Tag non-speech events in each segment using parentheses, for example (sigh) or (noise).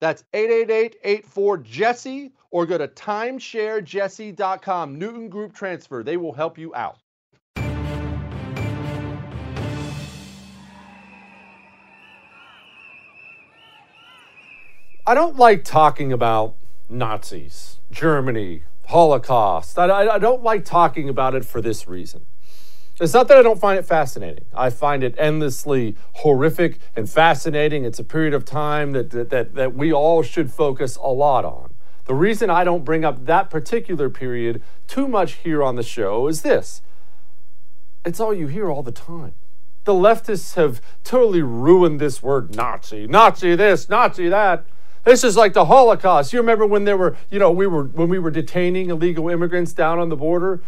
That's 888 84 Jesse or go to timesharejesse.com. Newton Group Transfer. They will help you out. I don't like talking about Nazis, Germany, Holocaust. I, I, I, don't like talking about it for this reason. It's not that I don't find it fascinating. I find it endlessly horrific and fascinating. It's a period of time that, that, that, that we all should focus a lot on. The reason I don't bring up that particular period too much here on the show is this it's all you hear all the time. The leftists have totally ruined this word Nazi. Nazi this, Nazi that. This is like the Holocaust. You remember when there were, you know, we were when we were detaining illegal immigrants down on the border,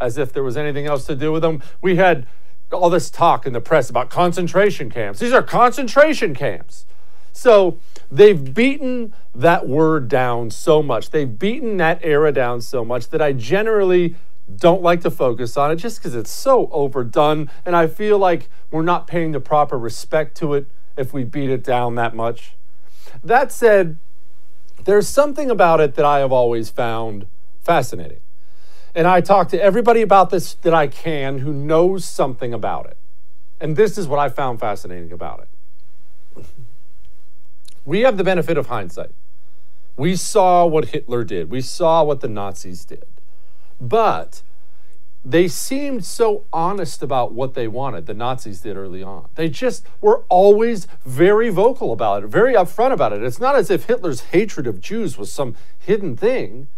as if there was anything else to do with them. We had all this talk in the press about concentration camps. These are concentration camps. So they've beaten that word down so much. They've beaten that era down so much that I generally don't like to focus on it just because it's so overdone. And I feel like we're not paying the proper respect to it if we beat it down that much. That said, there's something about it that I have always found fascinating. And I talk to everybody about this that I can who knows something about it. And this is what I found fascinating about it. We have the benefit of hindsight. We saw what Hitler did, we saw what the Nazis did. But they seemed so honest about what they wanted, the Nazis did early on. They just were always very vocal about it, very upfront about it. It's not as if Hitler's hatred of Jews was some hidden thing.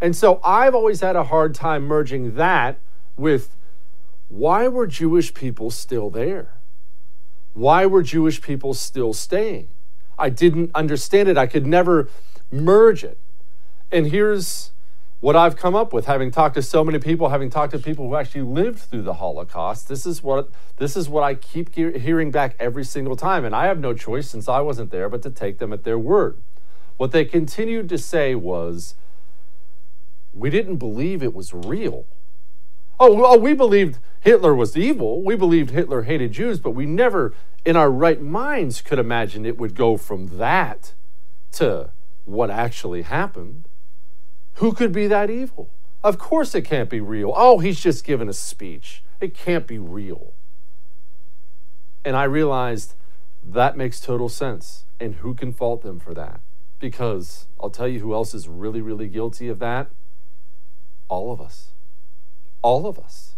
And so I've always had a hard time merging that with why were Jewish people still there? Why were Jewish people still staying? I didn't understand it. I could never merge it. And here's what I've come up with, having talked to so many people, having talked to people who actually lived through the Holocaust, this is what this is what I keep hearing back every single time, and I have no choice since I wasn't there but to take them at their word. What they continued to say was, "We didn't believe it was real." Oh, well, we believed Hitler was evil. We believed Hitler hated Jews, but we never, in our right minds, could imagine it would go from that to what actually happened. Who could be that evil? Of course it can't be real. Oh, he's just given a speech. It can't be real. And I realized that makes total sense. And who can fault them for that? Because I'll tell you who else is really, really guilty of that? All of us. All of us.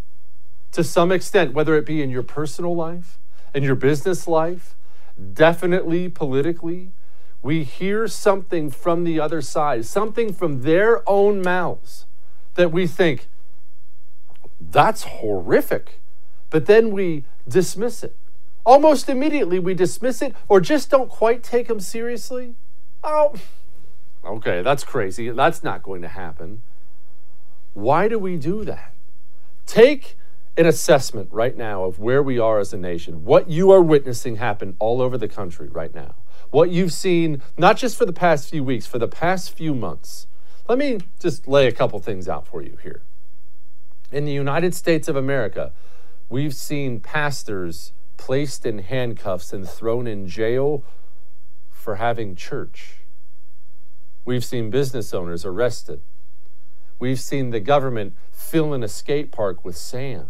To some extent, whether it be in your personal life, in your business life, definitely politically, we hear something from the other side, something from their own mouths that we think, that's horrific. But then we dismiss it. Almost immediately, we dismiss it or just don't quite take them seriously. Oh, okay, that's crazy. That's not going to happen. Why do we do that? Take an assessment right now of where we are as a nation, what you are witnessing happen all over the country right now what you've seen, not just for the past few weeks, for the past few months. Let me just lay a couple things out for you here. In the United States of America, we've seen pastors placed in handcuffs and thrown in jail for having church. We've seen business owners arrested. We've seen the government fill an skate park with sand.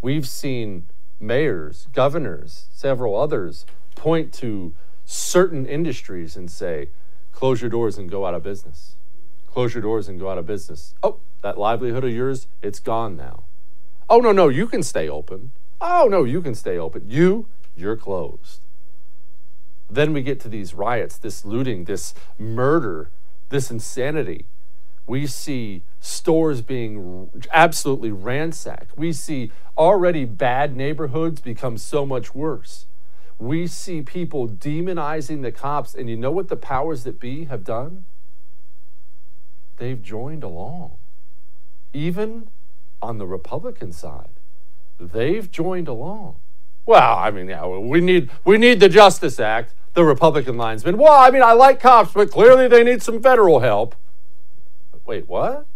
We've seen mayors, governors, several others point to certain industries and say, close your doors and go out of business. Close your doors and go out of business. Oh, that livelihood of yours, it's gone now. Oh, no, no, you can stay open. Oh, no, you can stay open. You, you're closed. Then we get to these riots, this looting, this murder, this insanity. We see stores being absolutely ransacked. We see already bad neighborhoods become so much worse we see people demonizing the cops, and you know what the powers that be have done? They've joined along. Even on the Republican side, they've joined along. Well, I mean, yeah, we need we need the Justice Act. The Republican line's been, well, I mean, I like cops, but clearly they need some federal help. Wait, what?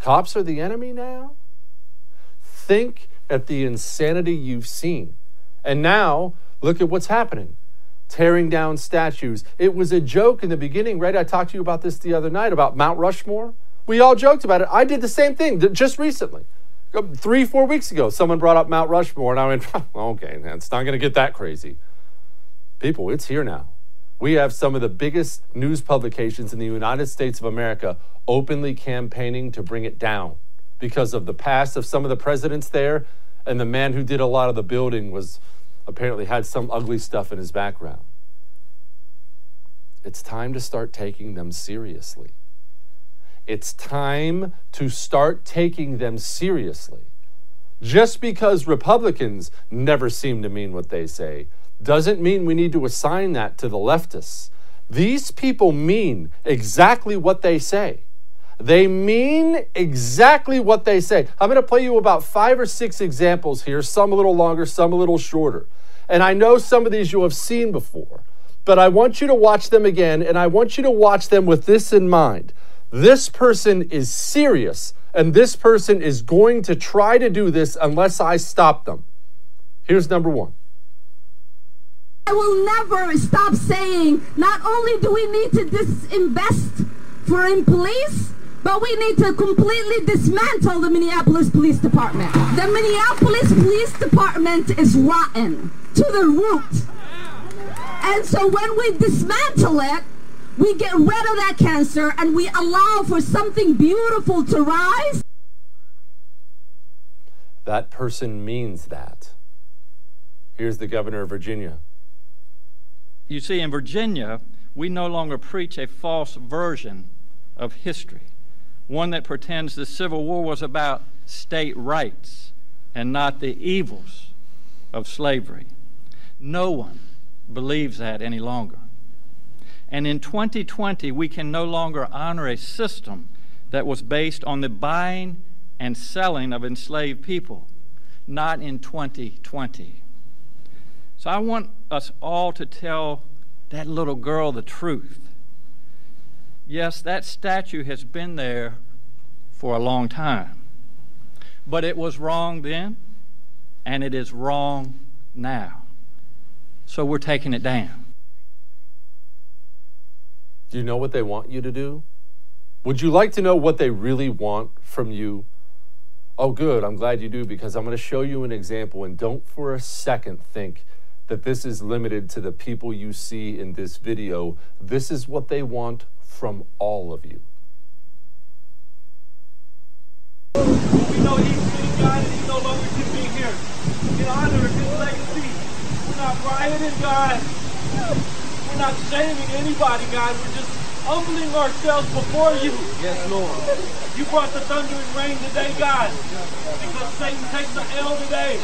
Cops are the enemy now? Think at the insanity you've seen. And now Look at what's happening tearing down statues. It was a joke in the beginning, right? I talked to you about this the other night about Mount Rushmore. We all joked about it. I did the same thing just recently. Three, four weeks ago, someone brought up Mount Rushmore, and I went, (laughs) okay, man, it's not going to get that crazy. People, it's here now. We have some of the biggest news publications in the United States of America openly campaigning to bring it down because of the past of some of the presidents there, and the man who did a lot of the building was apparently had some ugly stuff in his background. It's time to start taking them seriously. It's time to start taking them seriously. Just because Republicans never seem to mean what they say doesn't mean we need to assign that to the leftists. These people mean exactly what they say. They mean exactly what they say. I'm going to play you about five or six examples here, some a little longer, some a little shorter. And I know some of these you have seen before, but I want you to watch them again, and I want you to watch them with this in mind. This person is serious, and this person is going to try to do this unless I stop them. Here's number one. I will never stop saying not only do we need to disinvest for in police, but we need to completely dismantle the Minneapolis Police Department. The Minneapolis Police Department is rotten to the root. And so when we dismantle it, we get rid of that cancer and we allow for something beautiful to rise. that person means that. Here's the governor of Virginia. You see, in Virginia, we no longer preach a false version of history, one that pretends the Civil War was about state rights and not the evils of slavery. No one believes that any longer. And in 2020, we can no longer honor a system that was based on the buying and selling of enslaved people, not in 2020. So I want us all to tell that little girl the truth. Yes, that statue has been there for a long time. But it was wrong then, and it is wrong now. So we're taking it down. Do you know what they want you to do? Would you like to know what they really want from you? Oh, good. I'm glad you do because I'm going to show you an example. And don't for a second think that this is limited to the people you see in this video. This is what they want from all of you. We know he's being God and he no longer can be here. In honor of his legacy, we're not rioting, God. We're not shaming anybody, God. We're just humbling ourselves before you. Yes, Lord. You brought the thunder and rain today, God, because Satan takes the L today.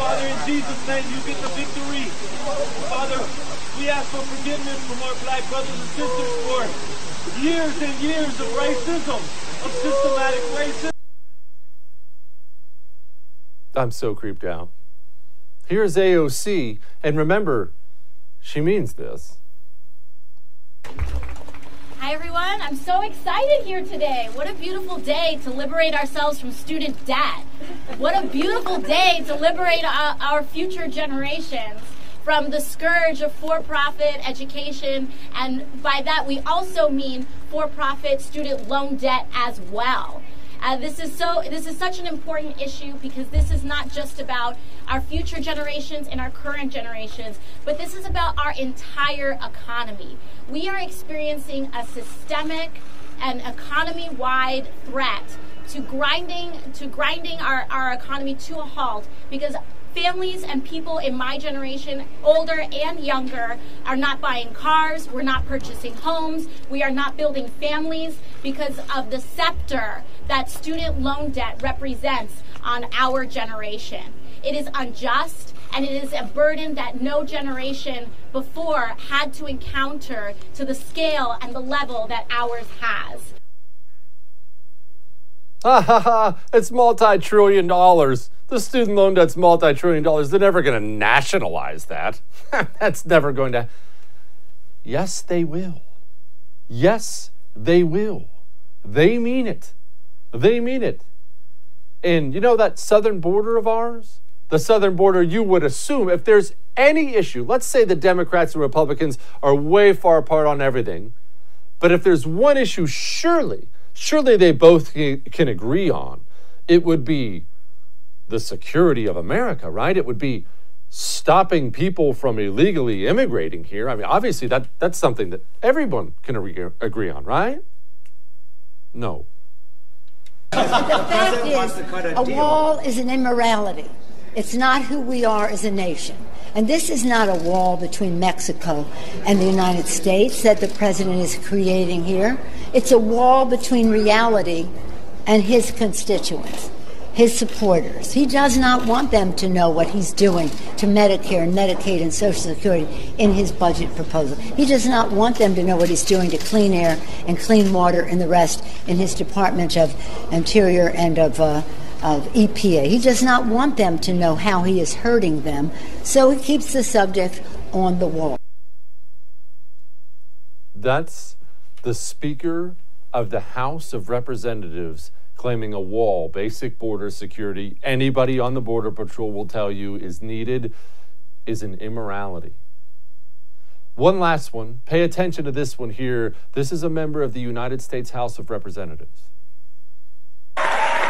Father, in Jesus' name, you get the victory. Father, we ask for forgiveness from our black brothers and sisters for years and years of racism, of systematic racism. I'm so creeped out. Here's AOC, and remember, she means this. Hi, everyone. I'm so excited here today. What a beautiful day to liberate ourselves from student debt. What a beautiful day to liberate our, our future generations from the scourge of for profit education. And by that, we also mean for profit student loan debt as well. Uh, this is so. This is such an important issue because this is not just about our future generations and our current generations, but this is about our entire economy. We are experiencing a systemic and economy-wide threat to grinding to grinding our, our economy to a halt because families and people in my generation, older and younger, are not buying cars, we're not purchasing homes, we are not building families because of the scepter that student loan debt represents on our generation. It is unjust and it is a burden that no generation before had to encounter to the scale and the level that ours has. Ha ha ha, it's multi trillion dollars. The student loan debt's multi trillion dollars. They're never going to nationalize that. (laughs) That's never going to. Yes, they will. Yes, they will. They mean it. They mean it. And you know that southern border of ours? The southern border, you would assume if there's any issue, let's say the Democrats and Republicans are way far apart on everything, but if there's one issue, surely, surely they both can agree on, it would be the security of America, right? It would be stopping people from illegally immigrating here. I mean, obviously, that, that's something that everyone can agree on, right? No. the fact is, a wall is an immorality. It's not who we are as a nation. And this is not a wall between Mexico and the United States that the president is creating here. It's a wall between reality and his constituents his supporters. He does not want them to know what he's doing to Medicare and Medicaid and Social Security in his budget proposal. He does not want them to know what he's doing to clean air and clean water and the rest in his Department of Interior and of, uh, of EPA. He does not want them to know how he is hurting them, so he keeps the subject on the wall. That's the Speaker of the House of Representatives claiming a wall, basic border security, anybody on the Border Patrol will tell you is needed, is an immorality. One last one. Pay attention to this one here. This is a member of the United States House of Representatives.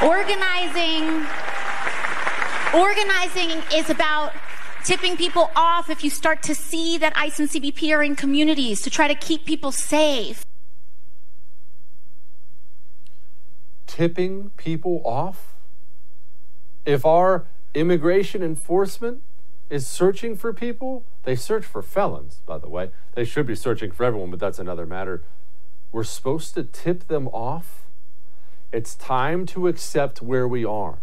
Organizing organizing is about tipping people off if you start to see that ICE and CBP are in communities to try to keep people safe. tipping people off? If our immigration enforcement is searching for people, they search for felons, by the way. They should be searching for everyone, but that's another matter. We're supposed to tip them off. It's time to accept where we are.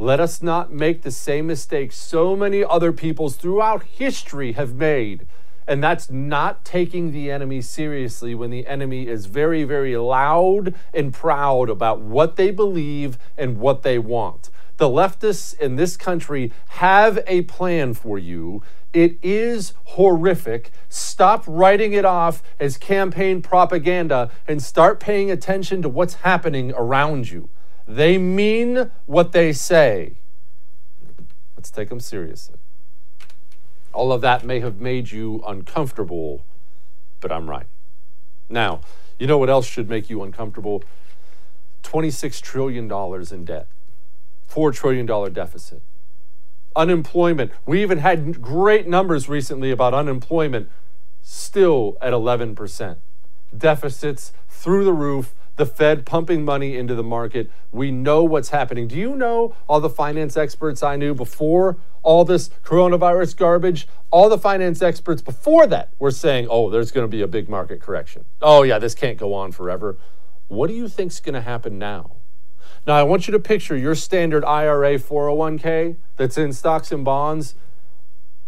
Let us not make the same mistakes so many other peoples throughout history have made. And that's not taking the enemy seriously when the enemy is very, very loud and proud about what they believe and what they want. The leftists in this country have a plan for you. It is horrific. Stop writing it off as campaign propaganda and start paying attention to what's happening around you. They mean what they say. Let's take them seriously. All of that may have made you uncomfortable, but I'm right. Now, you know what else should make you uncomfortable? $26 trillion in debt, $4 trillion deficit. Unemployment. We even had great numbers recently about unemployment, still at 11%. Deficits through the roof the Fed pumping money into the market. We know what's happening. Do you know all the finance experts I knew before all this coronavirus garbage? All the finance experts before that were saying, oh, there's going to be a big market correction. Oh, yeah, this can't go on forever. What do you think's going to happen now? Now, I want you to picture your standard IRA 401k that's in stocks and bonds.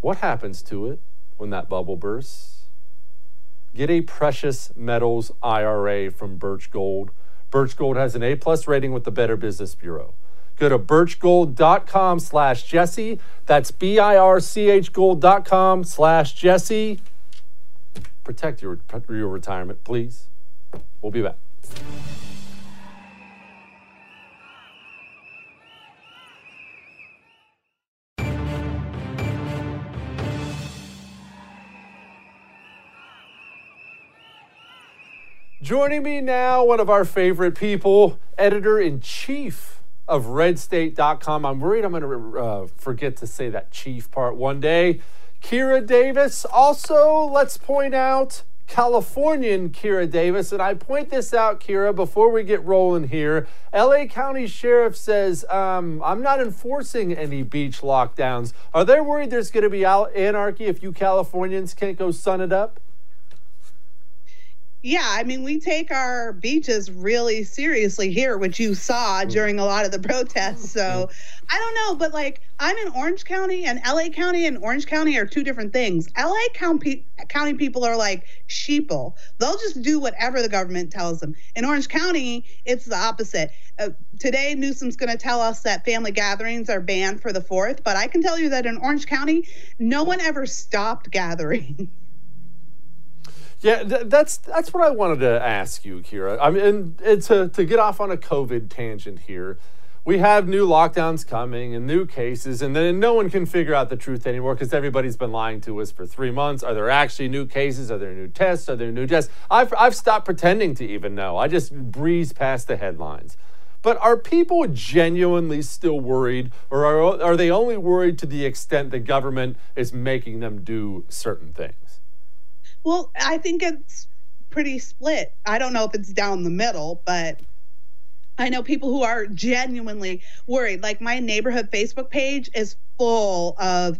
What happens to it when that bubble bursts? Get a precious metals IRA from Birch Gold. Birch Gold has an A plus rating with the Better Business Bureau. Go to birchgold.com slash Jesse. That's B-I-R-C-H gold.com slash Jesse. Protect your, your retirement, please. We'll be back. Joining me now, one of our favorite people, editor in chief of redstate.com. I'm worried I'm going to uh, forget to say that chief part one day. Kira Davis. Also, let's point out Californian Kira Davis. And I point this out, Kira, before we get rolling here. LA County Sheriff says, um, I'm not enforcing any beach lockdowns. Are they worried there's going to be anarchy if you Californians can't go sun it up? Yeah, I mean, we take our beaches really seriously here, which you saw mm. during a lot of the protests. So I don't know, but like I'm in Orange County and LA County and Orange County are two different things. LA County, County people are like sheeple. They'll just do whatever the government tells them. In Orange County, it's the opposite. Uh, today, Newsom's going to tell us that family gatherings are banned for the 4th, but I can tell you that in Orange County, no one ever stopped gathering. (laughs) Yeah, th- that's that's what I wanted to ask you, Kira. I mean, and, and to to get off on a COVID tangent here, we have new lockdowns coming and new cases, and then no one can figure out the truth anymore because everybody's been lying to us for three months. Are there actually new cases? Are there new tests? Are there new tests? I've I've stopped pretending to even know. I just breeze past the headlines. But are people genuinely still worried, or are, are they only worried to the extent the government is making them do certain things? Well, I think it's pretty split. I don't know if it's down the middle, but I know people who are genuinely worried. Like my neighborhood Facebook page is full of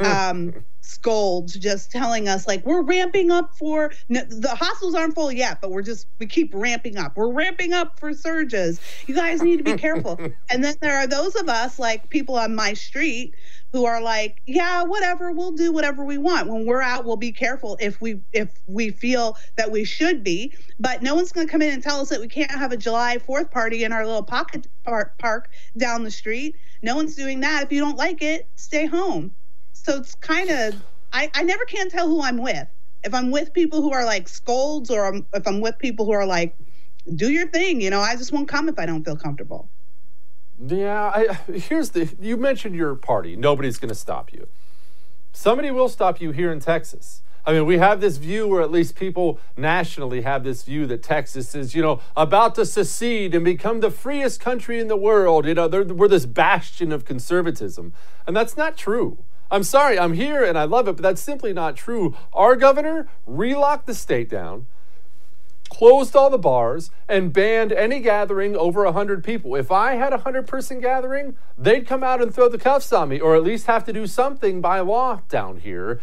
um, scolds just telling us like we're ramping up for the hospitals aren't full yet, but we're just we keep ramping up. We're ramping up for surges. You guys need to be careful. (laughs) and then there are those of us like people on my street who are like, yeah, whatever, we'll do whatever we want. When we're out, we'll be careful if we if we feel that we should be. But no one's going to come in and tell us that we can't have a July 4th party in our little pocket park, down the street. No one's doing that. If you don't like it, stay home. So it's kind of I I never can tell who I'm with. If I'm with people who are like scolds, or I'm, if I'm with people who are like, do your thing, you know, I just won't come if I don't feel comfortable. Yeah, I, here's the. You mentioned your party. Nobody's going to stop you. Somebody will stop you here in Texas. I mean, we have this view, or at least people nationally have this view that Texas is, you know, about to secede and become the freest country in the world. You know, we're this bastion of conservatism. And that's not true. I'm sorry, I'm here and I love it, but that's simply not true. Our governor relocked the state down, closed all the bars, and banned any gathering over 100 people. If I had a 100 person gathering, they'd come out and throw the cuffs on me, or at least have to do something by law down here.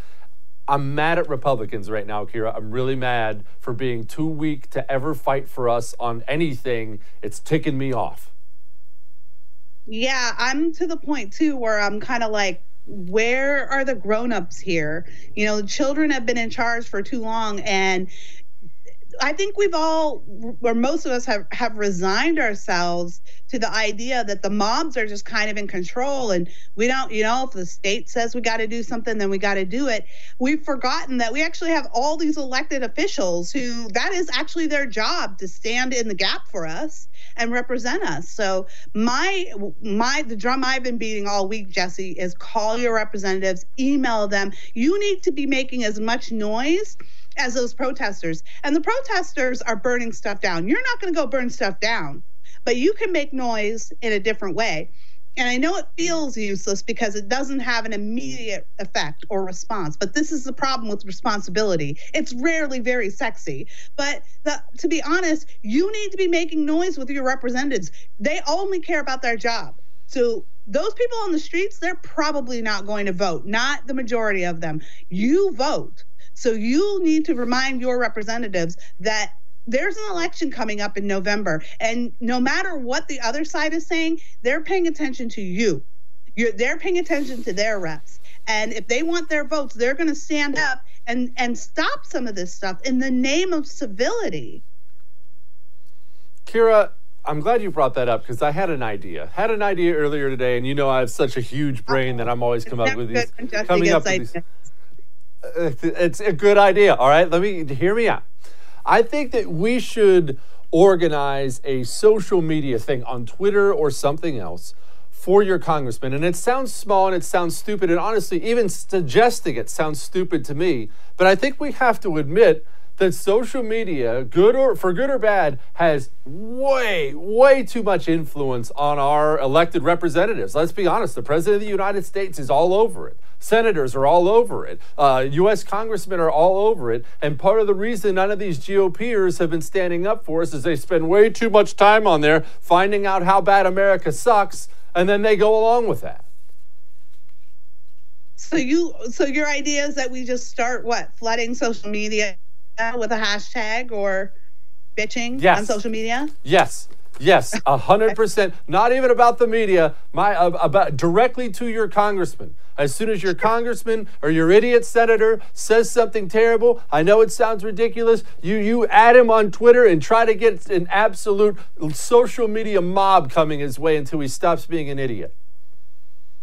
I'm mad at Republicans right now, Kira. I'm really mad for being too weak to ever fight for us on anything. It's ticking me off. Yeah, I'm to the point too where I'm kind of like, where are the grown-ups here? You know, children have been in charge for too long and I think we've all, or most of us have, have resigned ourselves to the idea that the mobs are just kind of in control and we don't, you know, if the state says we got to do something, then we got to do it. We've forgotten that we actually have all these elected officials who that is actually their job to stand in the gap for us and represent us. So my my the drum I've been beating all week, Jesse, is call your representatives, email them. You need to be making as much noise as those protesters. And the protesters are burning stuff down. You're not going to go burn stuff down, but you can make noise in a different way. And I know it feels useless because it doesn't have an immediate effect or response. But this is the problem with responsibility. It's rarely very sexy. But the, to be honest, you need to be making noise with your representatives. They only care about their job. So those people on the streets, they're probably not going to vote, not the majority of them. You vote. So you need to remind your representatives that there's an election coming up in November, and no matter what the other side is saying, they're paying attention to you. You're, they're paying attention to their reps, and if they want their votes, they're going to stand up and and stop some of this stuff in the name of civility. Kira, I'm glad you brought that up because I had an idea. Had an idea earlier today, and you know I have such a huge brain that I'm always come up with these, coming up with these Uh, it's a good idea. All right, let me hear me out. I think that we should organize a social media thing on Twitter or something else for your congressman. And it sounds small and it sounds stupid. And honestly, even suggesting it sounds stupid to me. But I think we have to admit that social media, good or for good or bad, has way, way too much influence on our elected representatives. Let's be honest, the president of the United States is all over it. Senators are all over it. Uh, U.S. congressmen are all over it. And part of the reason none of these GOPers have been standing up for us is they spend way too much time on there finding out how bad America sucks, and then they go along with that. So you, so your idea is that we just start what flooding social media with a hashtag or bitching yes. on social media? Yes. Yes, a hundred percent. Not even about the media. My uh, about directly to your congressman. As soon as your congressman or your idiot senator says something terrible, I know it sounds ridiculous. You you add him on Twitter and try to get an absolute social media mob coming his way until he stops being an idiot.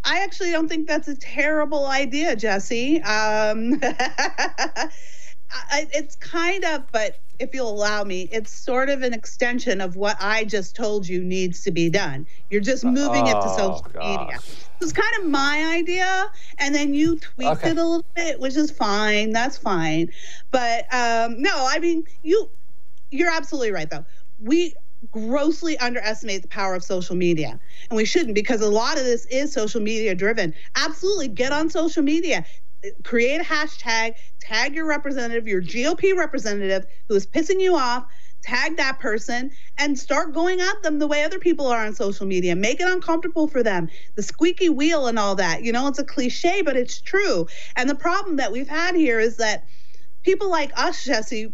I actually don't think that's a terrible idea, Jesse. Um, (laughs) I, it's kind of, but if you'll allow me, it's sort of an extension of what I just told you needs to be done. You're just moving oh, it to social gosh. media. It's kind of my idea, and then you tweaked okay. it a little bit, which is fine. That's fine. But um, no, I mean, you you're absolutely right though. We grossly underestimate the power of social media. And we shouldn't because a lot of this is social media driven. Absolutely get on social media create a hashtag, tag your representative, your GOP representative who is pissing you off, tag that person, and start going at them the way other people are on social media. Make it uncomfortable for them. The squeaky wheel and all that. You know, it's a cliche, but it's true. And the problem that we've had here is that people like us, Jesse,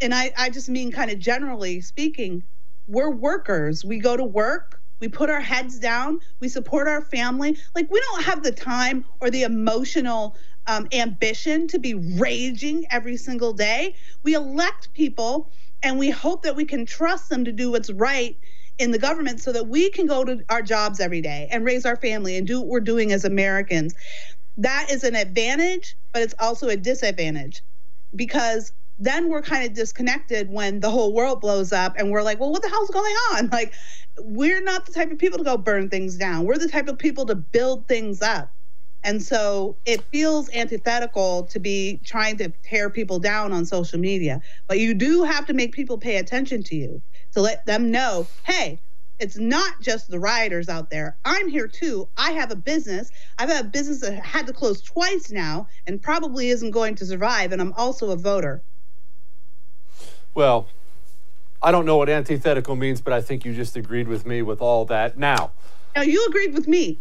and I, I just mean kind of generally speaking, we're workers. We go to work, we put our heads down, we support our family. Like, we don't have the time or the emotional um, ambition to be raging every single day. We elect people and we hope that we can trust them to do what's right in the government so that we can go to our jobs every day and raise our family and do what we're doing as Americans. That is an advantage, but it's also a disadvantage because then we're kind of disconnected when the whole world blows up and we're like, well, what the hell's going on? (laughs) Like, we're not the type of people to go burn things down. We're the type of people to build things up. And so it feels antithetical to be trying to tear people down on social media. But you do have to make people pay attention to you to let them know hey, it's not just the rioters out there. I'm here too. I have a business. I've had a business that had to close twice now and probably isn't going to survive. And I'm also a voter. Well, I don't know what antithetical means, but I think you just agreed with me with all that. Now, now you agreed with me.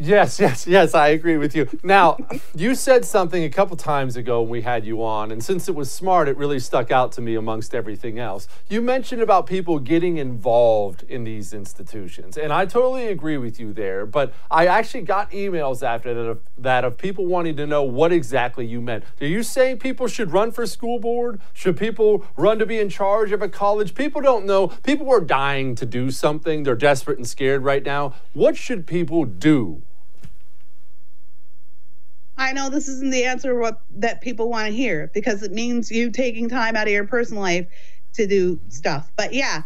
Yes, yes, yes, I agree with you. Now, you said something a couple times ago when we had you on, and since it was smart, it really stuck out to me amongst everything else. You mentioned about people getting involved in these institutions, and I totally agree with you there, but I actually got emails after that of, that of people wanting to know what exactly you meant. Are you saying people should run for school board? Should people run to be in charge of a college? People don't know. People are dying to do something. They're desperate and scared right now. What should people do? I know this isn't the answer what that people want to hear because it means you taking time out of your personal life to do stuff. But yeah,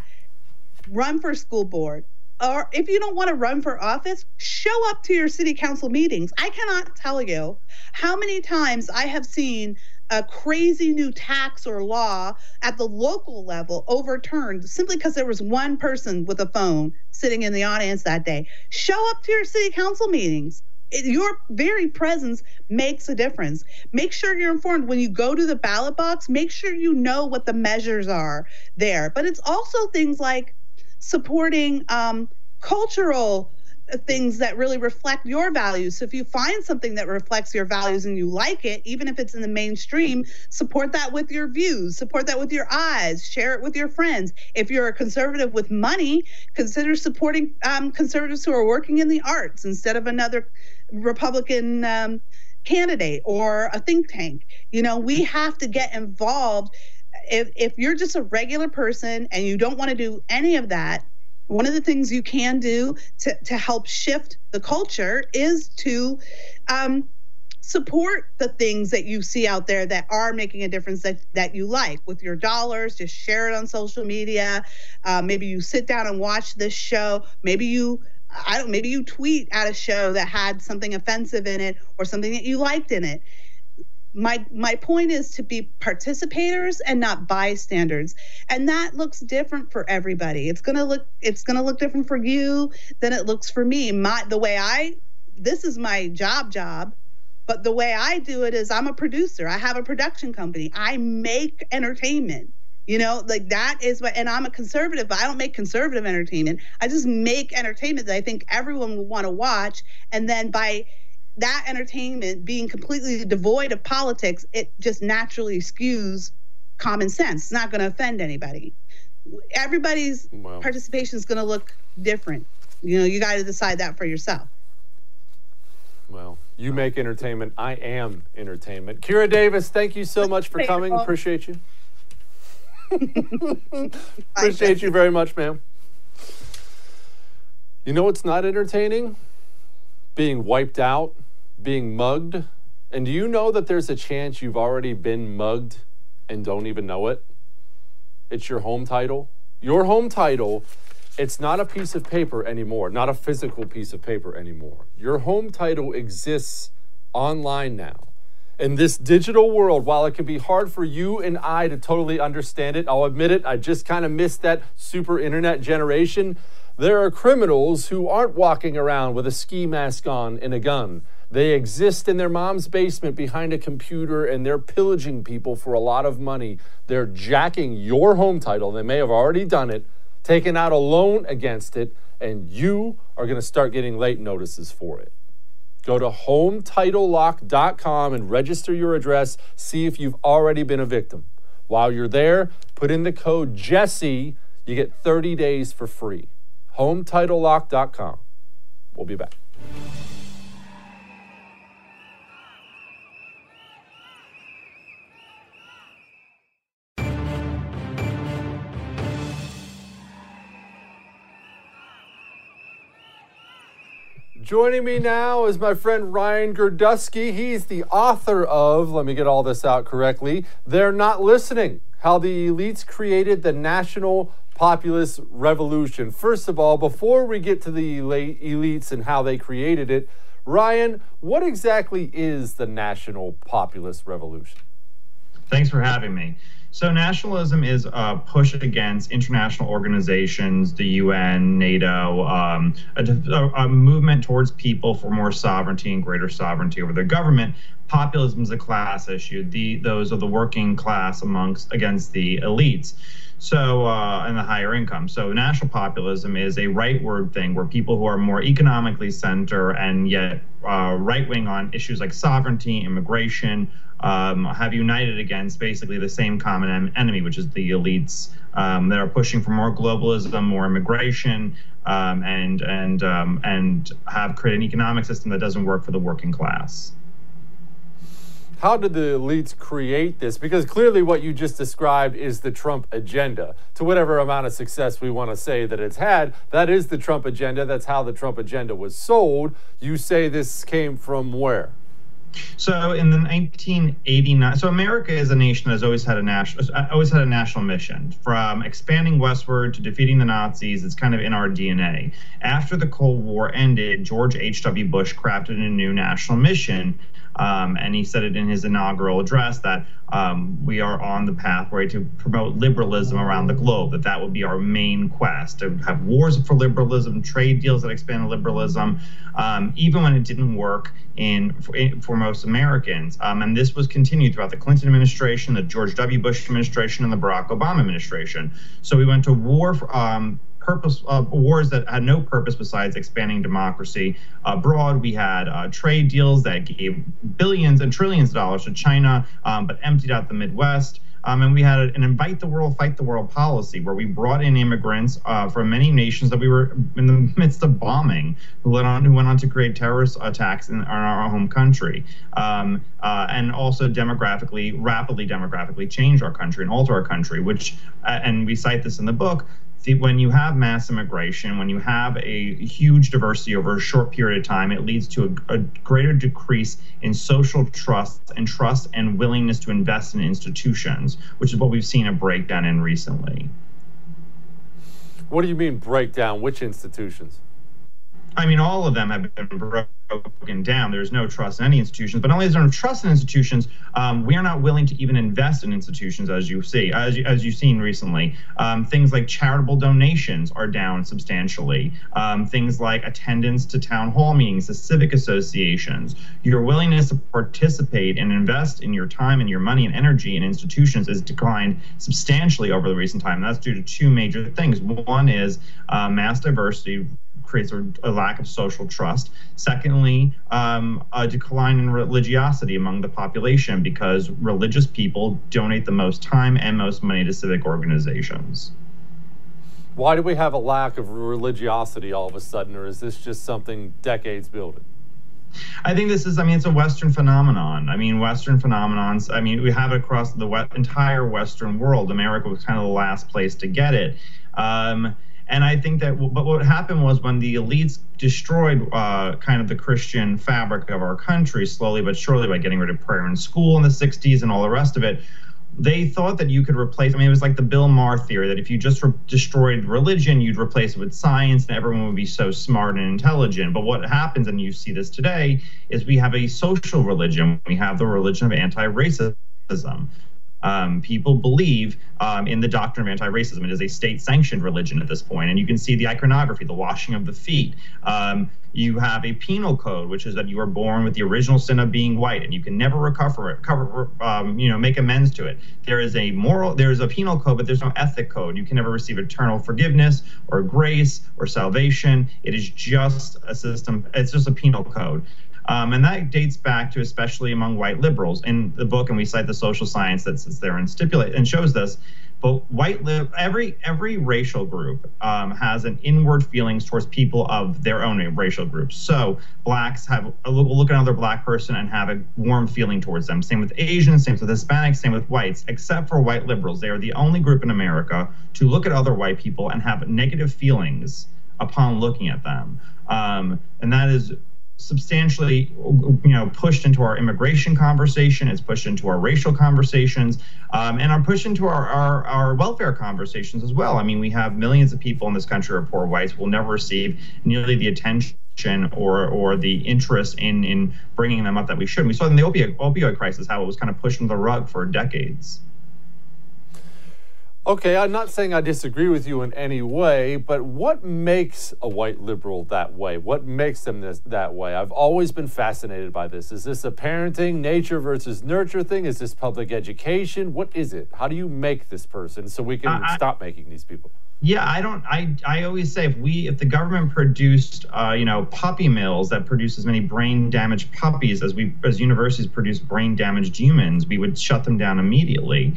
run for school board. Or if you don't want to run for office, show up to your city council meetings. I cannot tell you how many times I have seen a crazy new tax or law at the local level overturned simply because there was one person with a phone sitting in the audience that day. Show up to your city council meetings your very presence makes a difference. Make sure you're informed when you go to the ballot box, make sure you know what the measures are there. But it's also things like supporting um, cultural things that really reflect your values. So if you find something that reflects your values and you like it, even if it's in the mainstream, support that with your views, support that with your eyes, share it with your friends. If you're a conservative with money, consider supporting um, conservatives who are working in the arts instead of another Republican um, candidate or a think tank. You know, we have to get involved. If, if you're just a regular person and you don't want to do any of that, one of the things you can do to, to help shift the culture is to um, support the things that you see out there that are making a difference that, that you like with your dollars just share it on social media uh, maybe you sit down and watch this show maybe you I don't maybe you tweet at a show that had something offensive in it or something that you liked in it. My my point is to be participators and not bystanders. And that looks different for everybody. It's going to look it's going to look different for you than it looks for me. My the way I this is my job job but the way I do it is I'm a producer. I have a production company. I make entertainment. You know, like that is what, and I'm a conservative, but I don't make conservative entertainment. I just make entertainment that I think everyone will want to watch. And then by that entertainment being completely devoid of politics, it just naturally skews common sense. It's not going to offend anybody. Everybody's wow. participation is going to look different. You know, you got to decide that for yourself. Well, you make entertainment. I am entertainment. Kira Davis, thank you so much for coming. Appreciate you. (laughs) Appreciate you very much, ma'am. You know what's not entertaining? Being wiped out, being mugged. And do you know that there's a chance you've already been mugged and don't even know it? It's your home title. Your home title, it's not a piece of paper anymore, not a physical piece of paper anymore. Your home title exists online now in this digital world, while it can be hard for you and I to totally understand it, I'll admit it, I just kind of missed that super internet generation. There are criminals who aren't walking around with a ski mask on and a gun. They exist in their mom's basement behind a computer and they're pillaging people for a lot of money. They're jacking your home title. They may have already done it, taken out a loan against it, and you are going to start getting late notices for it. Go to hometitlelock.com and register your address. See if you've already been a victim. While you're there, put in the code Jesse. You get 30 days for free. Hometitlelock.com. We'll be back. Joining me now is my friend Ryan Girdusky. He's the author of, let me get all this out correctly, They're Not Listening How the Elites Created the National Populist Revolution. First of all, before we get to the elites and how they created it, Ryan, what exactly is the National Populist Revolution? Thanks for having me. So nationalism is a push against international organizations, the UN, NATO, um, a, a, movement towards people for more sovereignty and greater sovereignty over their government. Populism is a class issue. The, those are the working class amongst against the elites. So, uh, and the higher income. So, national populism is a rightward thing where people who are more economically center and yet uh, right wing on issues like sovereignty, immigration, um, have united against basically the same common en- enemy, which is the elites um, that are pushing for more globalism, more immigration, um, and and um, and have created an economic system that doesn't work for the working class. How did the elites create this? Because clearly, what you just described is the Trump agenda. To whatever amount of success we want to say that it's had, that is the Trump agenda. That's how the Trump agenda was sold. You say this came from where? So in the 1989, so America is a nation that has always had a national, always had a national mission. From expanding westward to defeating the Nazis, it's kind of in our DNA. After the Cold War ended, George H.W. Bush crafted a new national mission um, and he said it in his inaugural address that um, we are on the pathway to promote liberalism around the globe, that that would be our main quest to have wars for liberalism, trade deals that expand liberalism, um, even when it didn't work in for, for most Americans. Um, and this was continued throughout the Clinton administration, the George W. Bush administration, and the Barack Obama administration. So we went to war for, um, purpose uh, wars that had no purpose besides expanding democracy abroad. We had uh, trade deals that gave billions and trillions of dollars to China, um, but emptied out the Midwest. Um, and we had an invite the world, fight the world policy where we brought in immigrants uh, from many nations that we were in the (laughs) midst of bombing, who went on who went on to create terrorist attacks in, in our home country, um, uh, and also demographically, rapidly demographically change our country and alter our country. Which, uh, and we cite this in the book when you have mass immigration, when you have a huge diversity over a short period of time, it leads to a, a, greater decrease in social trust and trust and willingness to invest in institutions, which is what we've seen a breakdown in recently. What do you mean breakdown? Which institutions? I mean, all of them have been broken down. There's no trust in any institutions. But not only is there no trust in institutions, um, we are not willing to even invest in institutions, as you see, as, you, as you've seen recently. Um, things like charitable donations are down substantially. Um, things like attendance to town hall meetings, to civic associations. Your willingness to participate and invest in your time and your money and energy in institutions has declined substantially over the recent time. And that's due to two major things. One is uh, mass diversity creates a, a, lack of social trust. Secondly, um, a decline in religiosity among the population because religious people donate the most time and most money to civic organizations. Why do we have a lack of religiosity all of a sudden, or is this just something decades building? I think this is, I mean, it's a Western phenomenon. I mean, Western phenomenons, I mean, we have it across the entire Western world. America was kind of the last place to get it. Um, and I think that, but what happened was when the elites destroyed uh, kind of the Christian fabric of our country slowly but surely by getting rid of prayer in school in the 60s and all the rest of it, they thought that you could replace, I mean, it was like the Bill Maher theory that if you just re- destroyed religion, you'd replace it with science and everyone would be so smart and intelligent. But what happens, and you see this today, is we have a social religion. We have the religion of anti racism. Um, people believe um, in the doctrine of anti-racism. It is a state-sanctioned religion at this point, and you can see the iconography, the washing of the feet. Um, you have a penal code, which is that you are born with the original sin of being white, and you can never recover it, cover, um, you know, make amends to it. There is a moral, there is a penal code, but there's no ethic code. You can never receive eternal forgiveness or grace or salvation. It is just a system. It's just a penal code. Um, and that dates back to especially among white liberals. In the book, and we cite the social science that sits there and stipulate and shows this. But white li- every every racial group um, has an inward feelings towards people of their own racial groups. So blacks have a look, look at another black person and have a warm feeling towards them. Same with Asians, same with Hispanics, same with whites. Except for white liberals, they are the only group in America to look at other white people and have negative feelings upon looking at them. Um, and that is substantially you know pushed into our immigration conversation it's pushed into our racial conversations um, and are pushed into our, our, our welfare conversations as well. I mean we have millions of people in this country are poor whites will never receive nearly the attention or or the interest in in bringing them up that we should. We saw in the opioid, opioid crisis how it was kind of pushed into the rug for decades Okay, I'm not saying I disagree with you in any way, but what makes a white liberal that way? What makes them this, that way? I've always been fascinated by this. Is this a parenting, nature versus nurture thing? Is this public education? What is it? How do you make this person so we can I- stop making these people? Yeah, I don't. I I always say if we if the government produced uh, you know puppy mills that produce as many brain damaged puppies as we as universities produce brain damaged humans, we would shut them down immediately.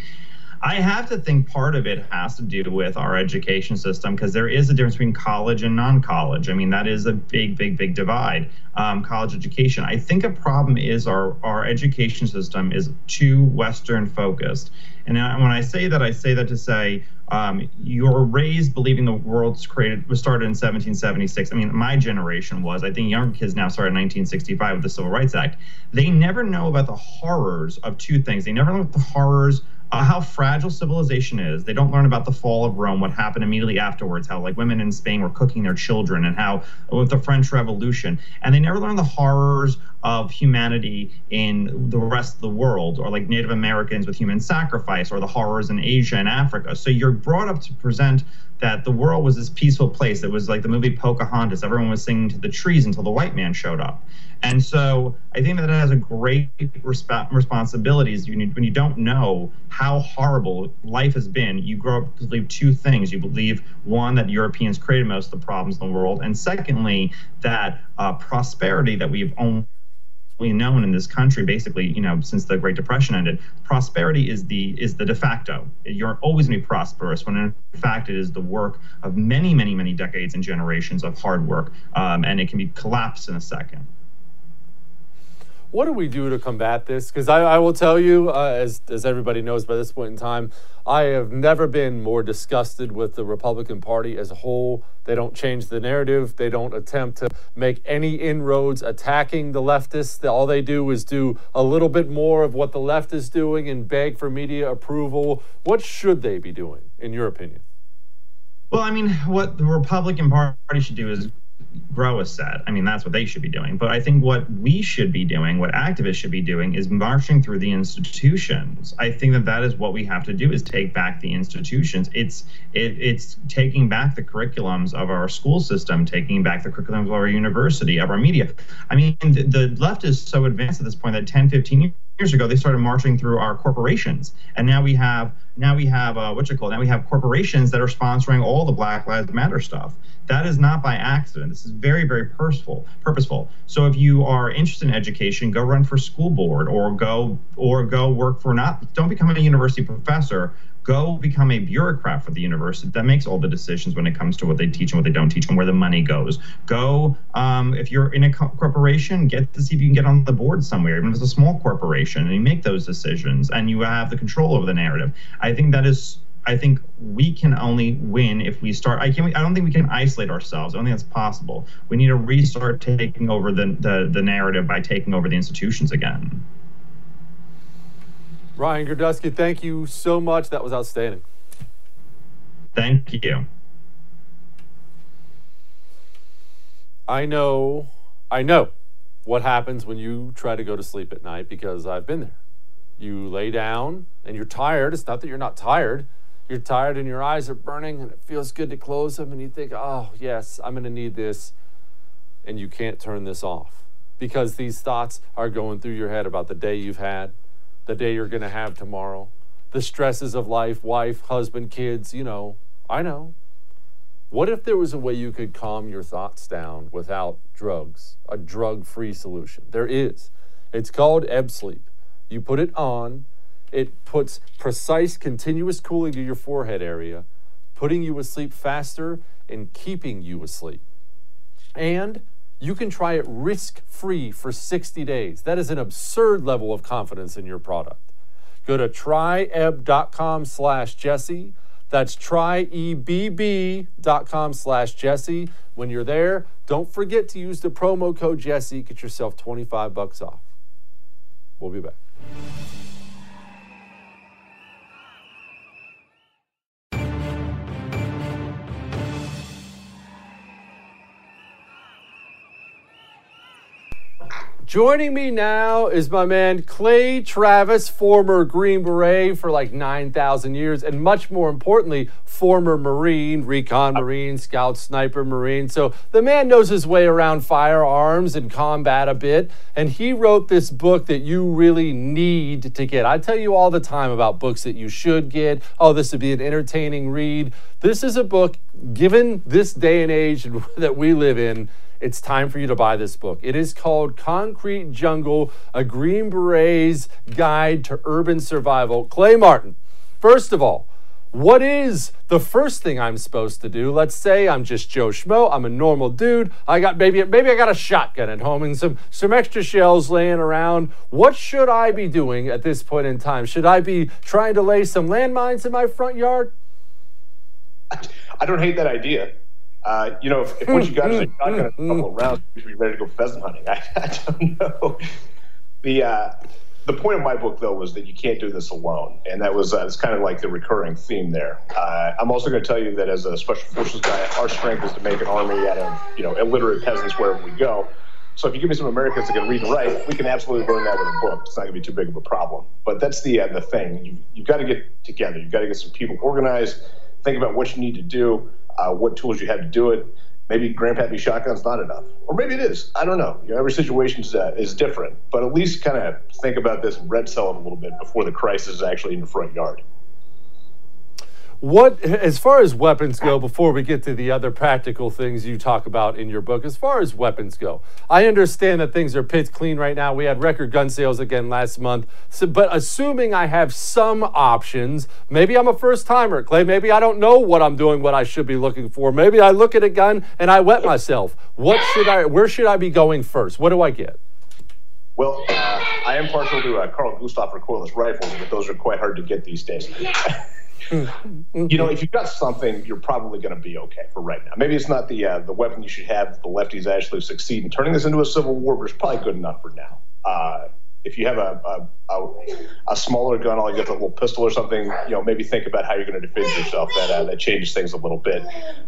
I have to think part of it has to do with our education system because there is a difference between college and non-college. I mean, that is a big, big, big divide. Um, college education. I think a problem is our our education system is too Western focused. And when I say that, I say that to say um, you're raised believing the world's created was started in 1776. I mean, my generation was. I think younger kids now started in 1965 with the Civil Rights Act. They never know about the horrors of two things. They never know about the horrors uh, how fragile civilization is. They don't learn about the fall of Rome, what happened immediately afterwards, how like women in Spain were cooking their children, and how with the French Revolution, and they never learn the horrors of humanity in the rest of the world, or like Native Americans with human sacrifice, or the horrors in Asia and Africa. So you're brought up to present that the world was this peaceful place. It was like the movie Pocahontas. Everyone was singing to the trees until the white man showed up. And so I think that it has a great resp- responsibilities. You need, when you don't know how horrible life has been, you grow up to believe two things. You believe one that Europeans created most of the problems in the world, and secondly that uh, prosperity that we've only known in this country basically you know since the great depression ended prosperity is the is the de facto you're always going to be prosperous when in fact it is the work of many many many decades and generations of hard work um, and it can be collapsed in a second What do we do to combat this? Because I, I will tell you, uh, as, as everybody knows by this point in time, I have never been more disgusted with the Republican Party as a whole. They don't change the narrative, they don't attempt to make any inroads attacking the leftists. All they do is do a little bit more of what the left is doing and beg for media approval. What should they be doing, in your opinion? Well, I mean, what the Republican Party should do is grow a set. I mean, that's what they should be doing. But I think what we should be doing, what activists should be doing, is marching through the institutions. I think that that is what we have to do: is take back the institutions. It's it, it's taking back the curriculums of our school system, taking back the curriculums of our university, of our media. I mean, the, the left is so advanced at this point that 10, 15 years ago they started marching through our corporations, and now we have now we have uh, what you call now we have corporations that are sponsoring all the Black Lives Matter stuff. That is not by accident. This is very, very purposeful. Purposeful. So if you are interested in education, go run for school board, or go or go work for not. Don't become a university professor. Go become a bureaucrat for the university that makes all the decisions when it comes to what they teach and what they don't teach and where the money goes. Go um, if you're in a co- corporation, get to see if you can get on the board somewhere, even if it's a small corporation, and you make those decisions and you have the control over the narrative. I think that is I think we can only win if we start. I can't. I don't think we can isolate ourselves. I don't think that's possible. We need to restart taking over the the, the narrative by taking over the institutions again. Ryan Girdusky, thank you so much. That was outstanding. Thank you. I know, I know what happens when you try to go to sleep at night because I've been there. You lay down and you're tired. It's not that you're not tired. You're tired and your eyes are burning and it feels good to close them and you think, oh, yes, I'm going to need this. And you can't turn this off because these thoughts are going through your head about the day you've had, the day you're going to have tomorrow, the stresses of life, wife, husband, kids, you know. I know. What if there was a way you could calm your thoughts down without drugs, a drug free solution? There is. It's called Ebb Sleep. You put it on, it puts precise, continuous cooling to your forehead area, putting you asleep faster and keeping you asleep. And you can try it risk free for 60 days. That is an absurd level of confidence in your product. Go to tryebb.com slash Jesse. That's tryebb.com slash Jesse. When you're there, don't forget to use the promo code Jesse. Get yourself 25 bucks off. We'll be back. Joining me now is my man Clay Travis, former Green Beret for like 9,000 years, and much more importantly, former Marine, recon uh, Marine, scout sniper Marine. So the man knows his way around firearms and combat a bit. And he wrote this book that you really need to get. I tell you all the time about books that you should get. Oh, this would be an entertaining read. This is a book, given this day and age (laughs) that we live in it's time for you to buy this book. It is called Concrete Jungle A Green Beret's Guide to Urban Survival. Clay Martin, first of all, what is the first thing I'm supposed to do? Let's say I'm just Joe Schmo. I'm a normal dude. I got maybe maybe I got a shotgun at home and some some extra shells laying around. What should I be doing at this point in time? Should I be trying to lay some landmines in my front yard? I don't hate that idea. Uh, you know, if, if once you got a shotgun a couple of rounds, you should be ready to go pheasant hunting. (laughs) I, I don't know. The uh, the point of my book, though, was that you can't do this alone, and that was uh, it's kind of like the recurring theme there. Uh, I'm also going to tell you that as a special forces guy, our strength is to make an army out of you know illiterate peasants wherever we go. So if you give me some Americans that can read and write, we can absolutely learn that with a book. It's not going to be too big of a problem. But that's the uh, the thing. You you've got to get together. You've got to get some people organized. Think about what you need to do uh, what tools you have to do it. Maybe grandpappy shotgun's not enough, or maybe it is. I don't know. You know every situation is, uh, is different, but at least kind of think about this and red cell it a little bit before the crisis is actually in the front yard. What, as far as weapons go, before we get to the other practical things you talk about in your book, as far as weapons go, I understand that things are pit clean right now. We had record gun sales again last month. So, but assuming I have some options, maybe I'm a first timer, Clay. Maybe I don't know what I'm doing, what I should be looking for. Maybe I look at a gun and I wet myself. What should I? Where should I be going first? What do I get? Well, uh, I am partial to uh, Carl Gustaf recoilless rifles, but those are quite hard to get these days. (laughs) you know, if you've got something, you're probably going to be okay for right now. Maybe it's not the uh, the weapon you should have. The lefties actually succeed in turning this into a civil war, but it's probably good enough for now. Uh, if you have a, a, a, a smaller gun, like a little pistol or something, you know, maybe think about how you're going to defend yourself. That uh, that changes things a little bit.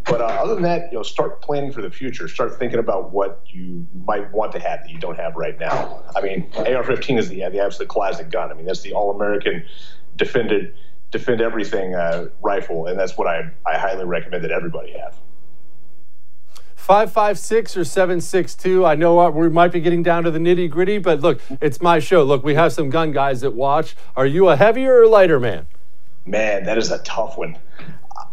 But uh, other than that, you know, start planning for the future. Start thinking about what you might want to have that you don't have right now. I mean, AR-15 is the the absolute classic gun. I mean, that's the all-American defended defend everything uh, rifle, and that's what I, I highly recommend that everybody have. 556 or 762. I know we might be getting down to the nitty gritty, but look, it's my show. Look, we have some gun guys that watch. Are you a heavier or lighter man? Man, that is a tough one.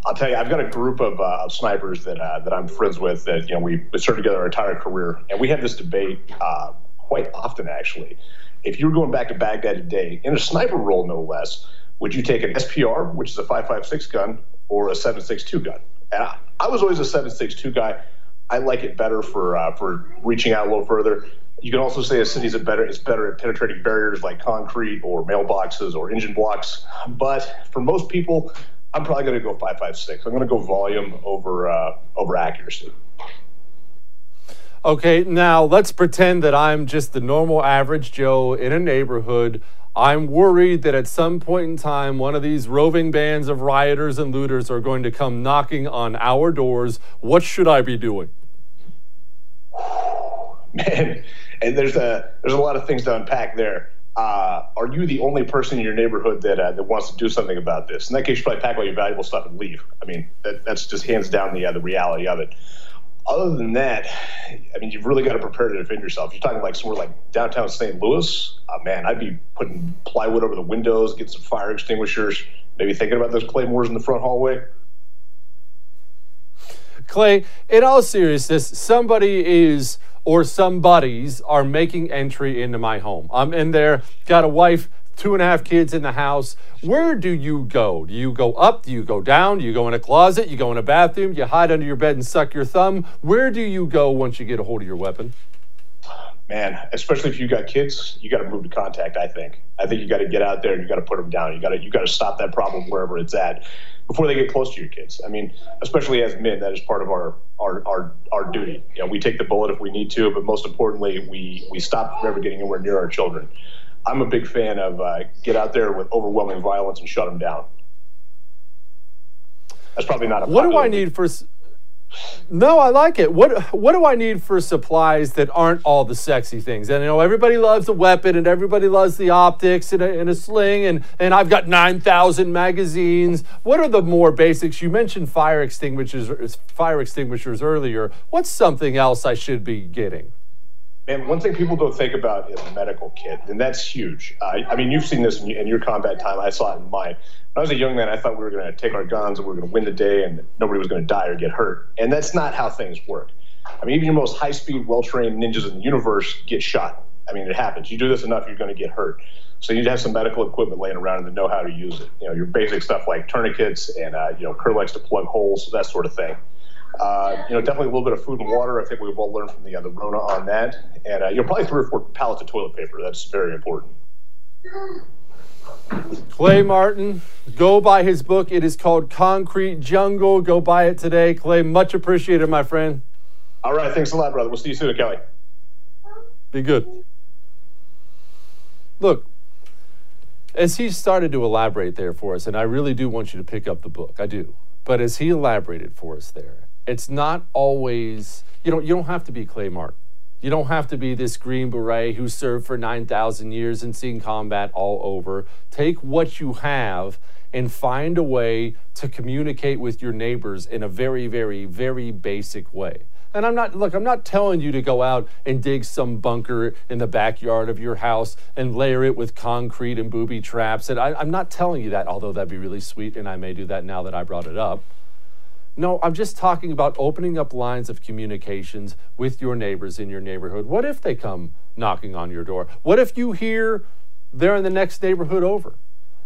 I'll tell you, I've got a group of, uh, of snipers that uh, that I'm friends with that you know we served together our entire career, and we have this debate uh, quite often. Actually, if you were going back to Baghdad today in a sniper role, no less, would you take an SPR, which is a 5.56 gun, or a 7.62 gun? And I, I was always a 7.62 guy. I like it better for uh, for reaching out a little further. You can also say a city's a better it's better at penetrating barriers like concrete or mailboxes or engine blocks. But for most people, I'm probably going to go 5.56. I'm going to go volume over uh, over accuracy. Okay, now let's pretend that I'm just the normal average Joe in a neighborhood. I'm worried that at some point in time, one of these roving bands of rioters and looters are going to come knocking on our doors. What should I be doing? (sighs) Man, and there's a there's a lot of things to unpack there. Uh, are you the only person in your neighborhood that uh, that wants to do something about this? In that case, you probably pack all your valuable stuff and leave. I mean, that, that's just hands down the uh, the reality of it other than that, I mean, you've really got to prepare to defend yourself. You're talking like somewhere like downtown St. Louis. Uh, man, I'd be putting plywood over the windows, get some fire extinguishers, maybe thinking about those claymores in the front hallway. Clay, in all seriousness, somebody is or somebodies are making entry into my home. I'm in there, got a wife, two and a half kids in the house. Where do you go? Do you go up? Do you go down? Do you go in a closet? You go in a bathroom? You hide under your bed and suck your thumb? Where do you go once you get a hold of your weapon? Man, especially if you got kids, you got to move to contact. I think. I think you got to get out there and you got to put them down. You got to you got to stop that problem wherever it's at before they get close to your kids. I mean, especially as men, that is part of our our our, our duty. You know, we take the bullet if we need to, but most importantly, we we stop from ever getting anywhere near our children. I'm a big fan of uh, get out there with overwhelming violence and shut them down. That's probably not a. What do I need for? No, I like it. What what do I need for supplies that aren't all the sexy things? And you know, everybody loves a weapon, and everybody loves the optics and a, and a sling, and and I've got nine thousand magazines. What are the more basics? You mentioned fire extinguishers, fire extinguishers earlier. What's something else I should be getting? Man, one thing people don't think about is medical kit, and that's huge. Uh, I mean, you've seen this in, in your combat time. I saw it in mine. When I was a young man, I thought we were going to take our guns and we were going to win the day, and nobody was going to die or get hurt. And that's not how things work. I mean, even your most high-speed, well-trained ninjas in the universe get shot. I mean, it happens. You do this enough, you're going to get hurt. So you need to have some medical equipment laying around and know how to use it. You know, your basic stuff like tourniquets and uh, you know Kerlix to plug holes, that sort of thing. Uh, you know, definitely a little bit of food and water. I think we've all learned from the, uh, the Rona on that. And, uh, you know, probably three or four pallets of toilet paper. That's very important. Clay Martin, go buy his book. It is called Concrete Jungle. Go buy it today. Clay, much appreciated, my friend. All right. Thanks a lot, brother. We'll see you soon, Kelly. Be good. Look, as he started to elaborate there for us, and I really do want you to pick up the book, I do. But as he elaborated for us there, it's not always, you know, you don't have to be Clay Martin. You don't have to be this Green Beret who served for 9,000 years and seen combat all over. Take what you have and find a way to communicate with your neighbors in a very, very, very basic way. And I'm not, look, I'm not telling you to go out and dig some bunker in the backyard of your house and layer it with concrete and booby traps. And I, am not telling you that, although that'd be really sweet, and I may do that now that I brought it up. No, I'm just talking about opening up lines of communications with your neighbors in your neighborhood. What if they come knocking on your door? What if you hear they're in the next neighborhood over?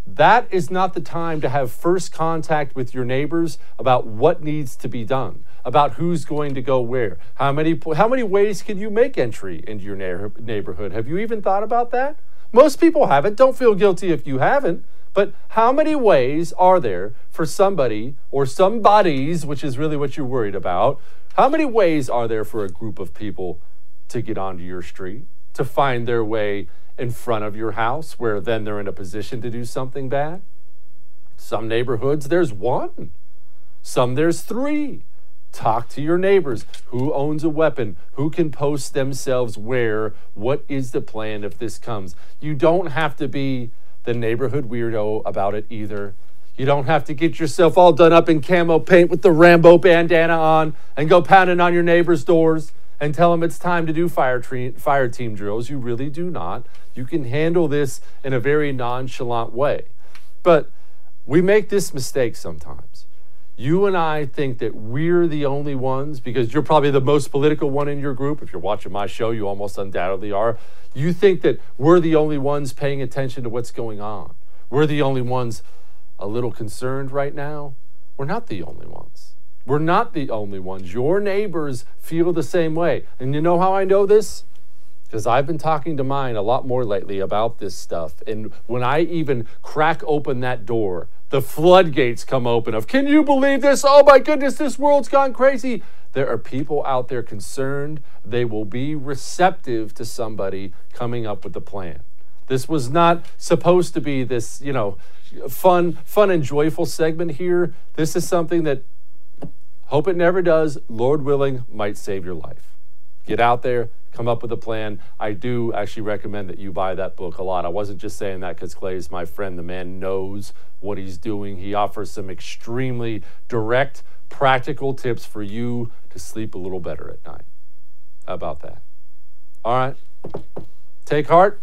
That is not the time to have first contact with your neighbors about what needs to be done, about who's going to go where. How many, how many ways can you make entry into your neighborhood? Have you even thought about that? Most people haven't. Don't feel guilty if you haven't. But how many ways are there for somebody or somebodies, which is really what you're worried about? How many ways are there for a group of people to get onto your street, to find their way in front of your house, where then they're in a position to do something bad? Some neighborhoods, there's one. Some, there's three. Talk to your neighbors. Who owns a weapon? Who can post themselves where? What is the plan if this comes? You don't have to be the neighborhood weirdo about it either. You don't have to get yourself all done up in camo paint with the Rambo bandana on and go pounding on your neighbor's doors and tell them it's time to do fire, tre- fire team drills. You really do not. You can handle this in a very nonchalant way. But we make this mistake sometimes. You and I think that we're the only ones because you're probably the most political one in your group. If you're watching my show, you almost undoubtedly are. You think that we're the only ones paying attention to what's going on. We're the only ones a little concerned right now. We're not the only ones. We're not the only ones. Your neighbors feel the same way. And you know how I know this? Because I've been talking to mine a lot more lately about this stuff. And when I even crack open that door, the floodgates come open of, can you believe this? Oh my goodness, this world's gone crazy. There are people out there concerned. They will be receptive to somebody coming up with a plan. This was not supposed to be this, you know, fun, fun and joyful segment here. This is something that hope it never does, Lord willing, might save your life. Get out there, come up with a plan. I do actually recommend that you buy that book a lot. I wasn't just saying that because Clay is my friend. The man knows what he's doing. He offers some extremely direct, practical tips for you to sleep a little better at night. How about that? All right. Take heart.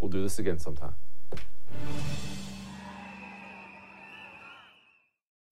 We'll do this again sometime.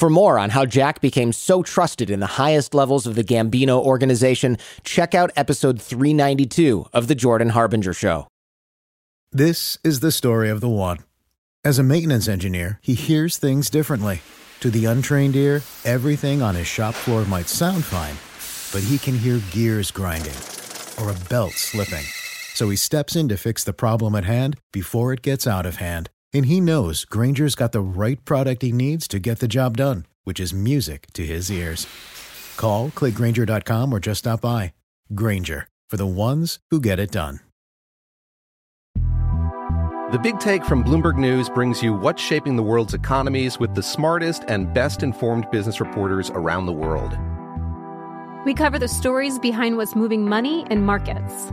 For more on how Jack became so trusted in the highest levels of the Gambino organization, check out episode 392 of The Jordan Harbinger Show. This is the story of the one. As a maintenance engineer, he hears things differently. To the untrained ear, everything on his shop floor might sound fine, but he can hear gears grinding or a belt slipping. So he steps in to fix the problem at hand before it gets out of hand. And he knows Grainger's got the right product he needs to get the job done, which is music to his ears. Call, click grainger.com, or just stop by. Granger, for the ones who get it done. The Big Take from Bloomberg News brings you what's shaping the world's economies with the smartest and best informed business reporters around the world. We cover the stories behind what's moving money and markets.